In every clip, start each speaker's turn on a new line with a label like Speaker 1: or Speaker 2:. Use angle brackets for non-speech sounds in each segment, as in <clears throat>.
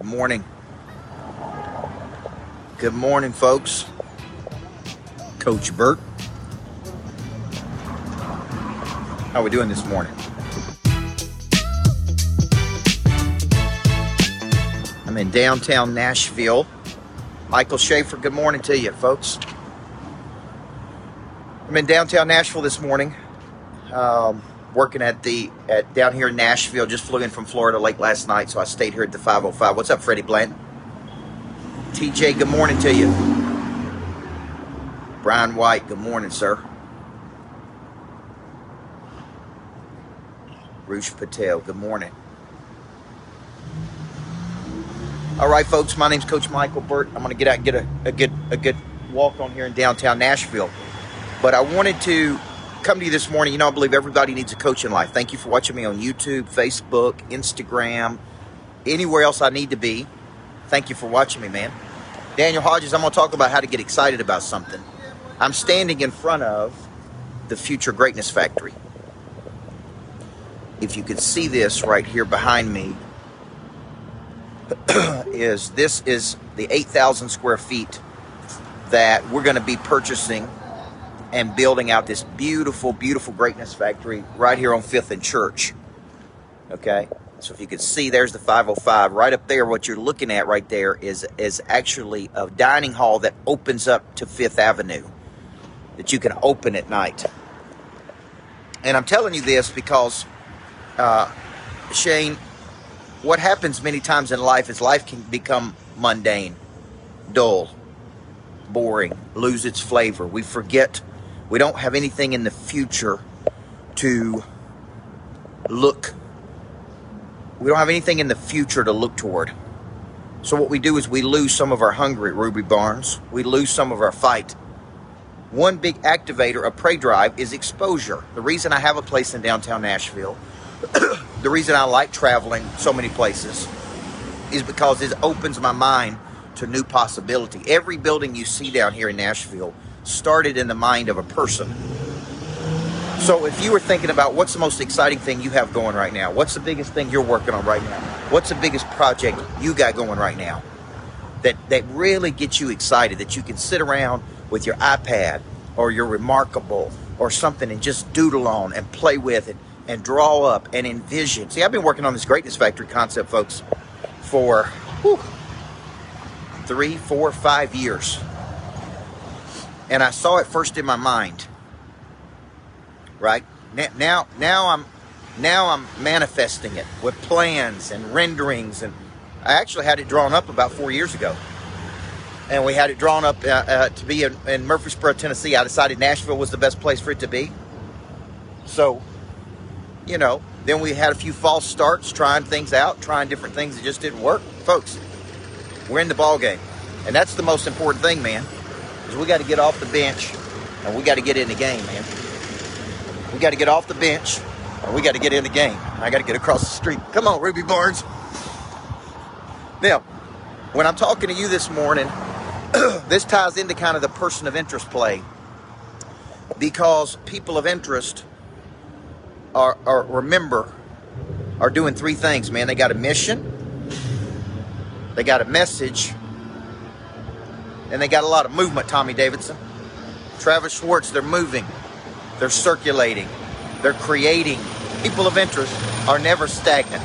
Speaker 1: Good morning. Good morning, folks. Coach Burt. How are we doing this morning? I'm in downtown Nashville. Michael Schaefer, good morning to you, folks. I'm in downtown Nashville this morning, um, working at the at down here in Nashville. Just flew in from Florida late last night, so I stayed here at the 505. What's up, Freddie Bland? TJ, good morning to you. Brian White, good morning, sir. Roosh Patel, good morning. All right, folks, my name's Coach Michael Burt. I'm going to get out and get a, a good a good walk on here in downtown Nashville. But I wanted to come to you this morning. You know, I believe everybody needs a coach in life. Thank you for watching me on YouTube, Facebook, Instagram, anywhere else I need to be. Thank you for watching me, man. Daniel Hodges, I'm going to talk about how to get excited about something. I'm standing in front of the Future Greatness Factory. If you can see this right here behind me, <clears throat> is this is the 8,000 square feet that we're going to be purchasing and building out this beautiful, beautiful greatness factory right here on Fifth and Church. Okay, so if you can see, there's the 505 right up there. What you're looking at right there is is actually a dining hall that opens up to Fifth Avenue that you can open at night. And I'm telling you this because uh, Shane, what happens many times in life is life can become mundane, dull, boring, lose its flavor. We forget we don't have anything in the future to look we don't have anything in the future to look toward. So what we do is we lose some of our hunger at Ruby Barnes. We lose some of our fight. One big activator of Prey Drive is exposure. The reason I have a place in downtown Nashville, <clears throat> the reason I like traveling so many places, is because it opens my mind to new possibility. Every building you see down here in Nashville started in the mind of a person. So if you were thinking about what's the most exciting thing you have going right now, what's the biggest thing you're working on right now, what's the biggest project you got going right now that, that really gets you excited, that you can sit around with your iPad or your Remarkable or something and just doodle on and play with it and draw up and envision. See, I've been working on this Greatness Factory concept, folks, for whew, three, four, five years and I saw it first in my mind. Right now, now I'm now I'm manifesting it with plans and renderings, and I actually had it drawn up about four years ago. And we had it drawn up uh, uh, to be in, in Murfreesboro, Tennessee. I decided Nashville was the best place for it to be. So, you know, then we had a few false starts, trying things out, trying different things that just didn't work. Folks, we're in the ball game, and that's the most important thing, man we got to get off the bench and we got to get in the game, man. We got to get off the bench and we got to get in the game. I got to get across the street. Come on, Ruby Barnes. Now, when I'm talking to you this morning, <clears throat> this ties into kind of the person of interest play because people of interest are, are remember are doing three things, man. They got a mission, they got a message, and they got a lot of movement, Tommy Davidson. Travis Schwartz, they're moving, they're circulating, they're creating. People of interest are never stagnant.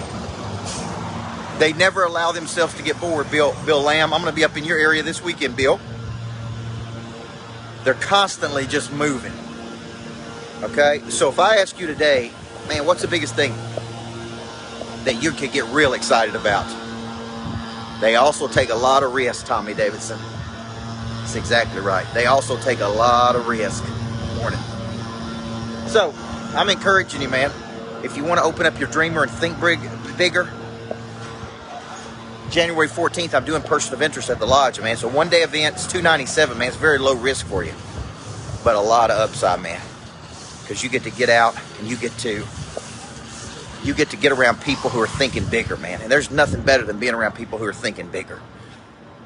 Speaker 1: They never allow themselves to get bored. Bill, Bill Lamb, I'm going to be up in your area this weekend, Bill. They're constantly just moving. Okay? So if I ask you today, man, what's the biggest thing that you could get real excited about? They also take a lot of risks, Tommy Davidson. That's exactly right. They also take a lot of risk. Morning. So, I'm encouraging you, man. If you want to open up your dreamer and think big, bigger, January 14th, I'm doing person of interest at the lodge, man. So one day event, it's 297, man. It's very low risk for you, but a lot of upside, man. Because you get to get out and you get to you get to get around people who are thinking bigger, man. And there's nothing better than being around people who are thinking bigger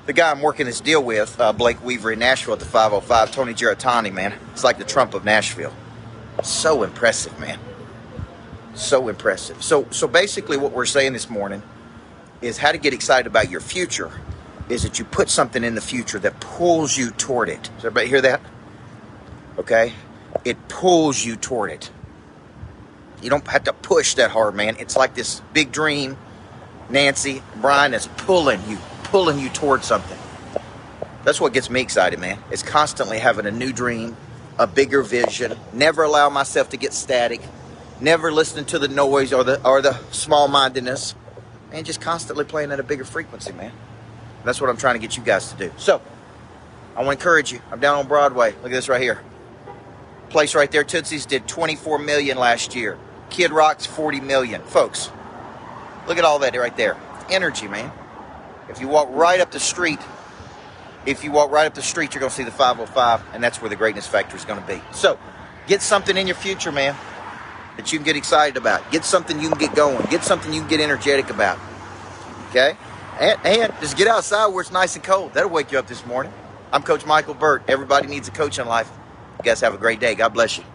Speaker 1: the guy I'm working this deal with, uh, Blake Weaver in Nashville at the 505, Tony Giarratana, man. It's like the Trump of Nashville. So impressive, man. So impressive. So, so basically, what we're saying this morning is how to get excited about your future is that you put something in the future that pulls you toward it. Does everybody hear that? Okay? It pulls you toward it. You don't have to push that hard, man. It's like this big dream, Nancy, Brian, is pulling you, pulling you toward something. That's what gets me excited, man. It's constantly having a new dream, a bigger vision, never allow myself to get static, never listening to the noise or the or the small mindedness, and just constantly playing at a bigger frequency, man. That's what I'm trying to get you guys to do. So, I want to encourage you. I'm down on Broadway. Look at this right here. Place right there, Tootsie's did 24 million last year. Kid Rock's 40 million. Folks, look at all that right there. Energy, man. If you walk right up the street, if you walk right up the street, you're going to see the 505, and that's where the Greatness factor is going to be. So, get something in your future, man, that you can get excited about. Get something you can get going. Get something you can get energetic about. Okay? And, and just get outside where it's nice and cold. That'll wake you up this morning. I'm Coach Michael Burt. Everybody needs a coach in life. You guys have a great day. God bless you.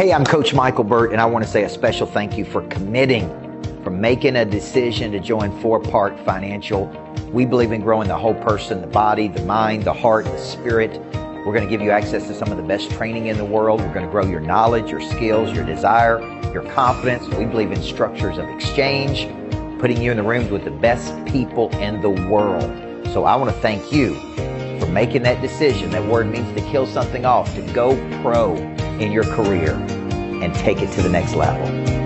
Speaker 1: Hey, I'm Coach Michael Burt, and I want to say a special thank you for committing, for making a decision to join Four Part Financial. We believe in growing the whole person, the body, the mind, the heart, the spirit. We're going to give you access to some of the best training in the world. We're going to grow your knowledge, your skills, your desire, your confidence. We believe in structures of exchange, putting you in the rooms with the best people in the world. So I want to thank you for making that decision. That word means to kill something off, to go pro in your career and take it to the next level.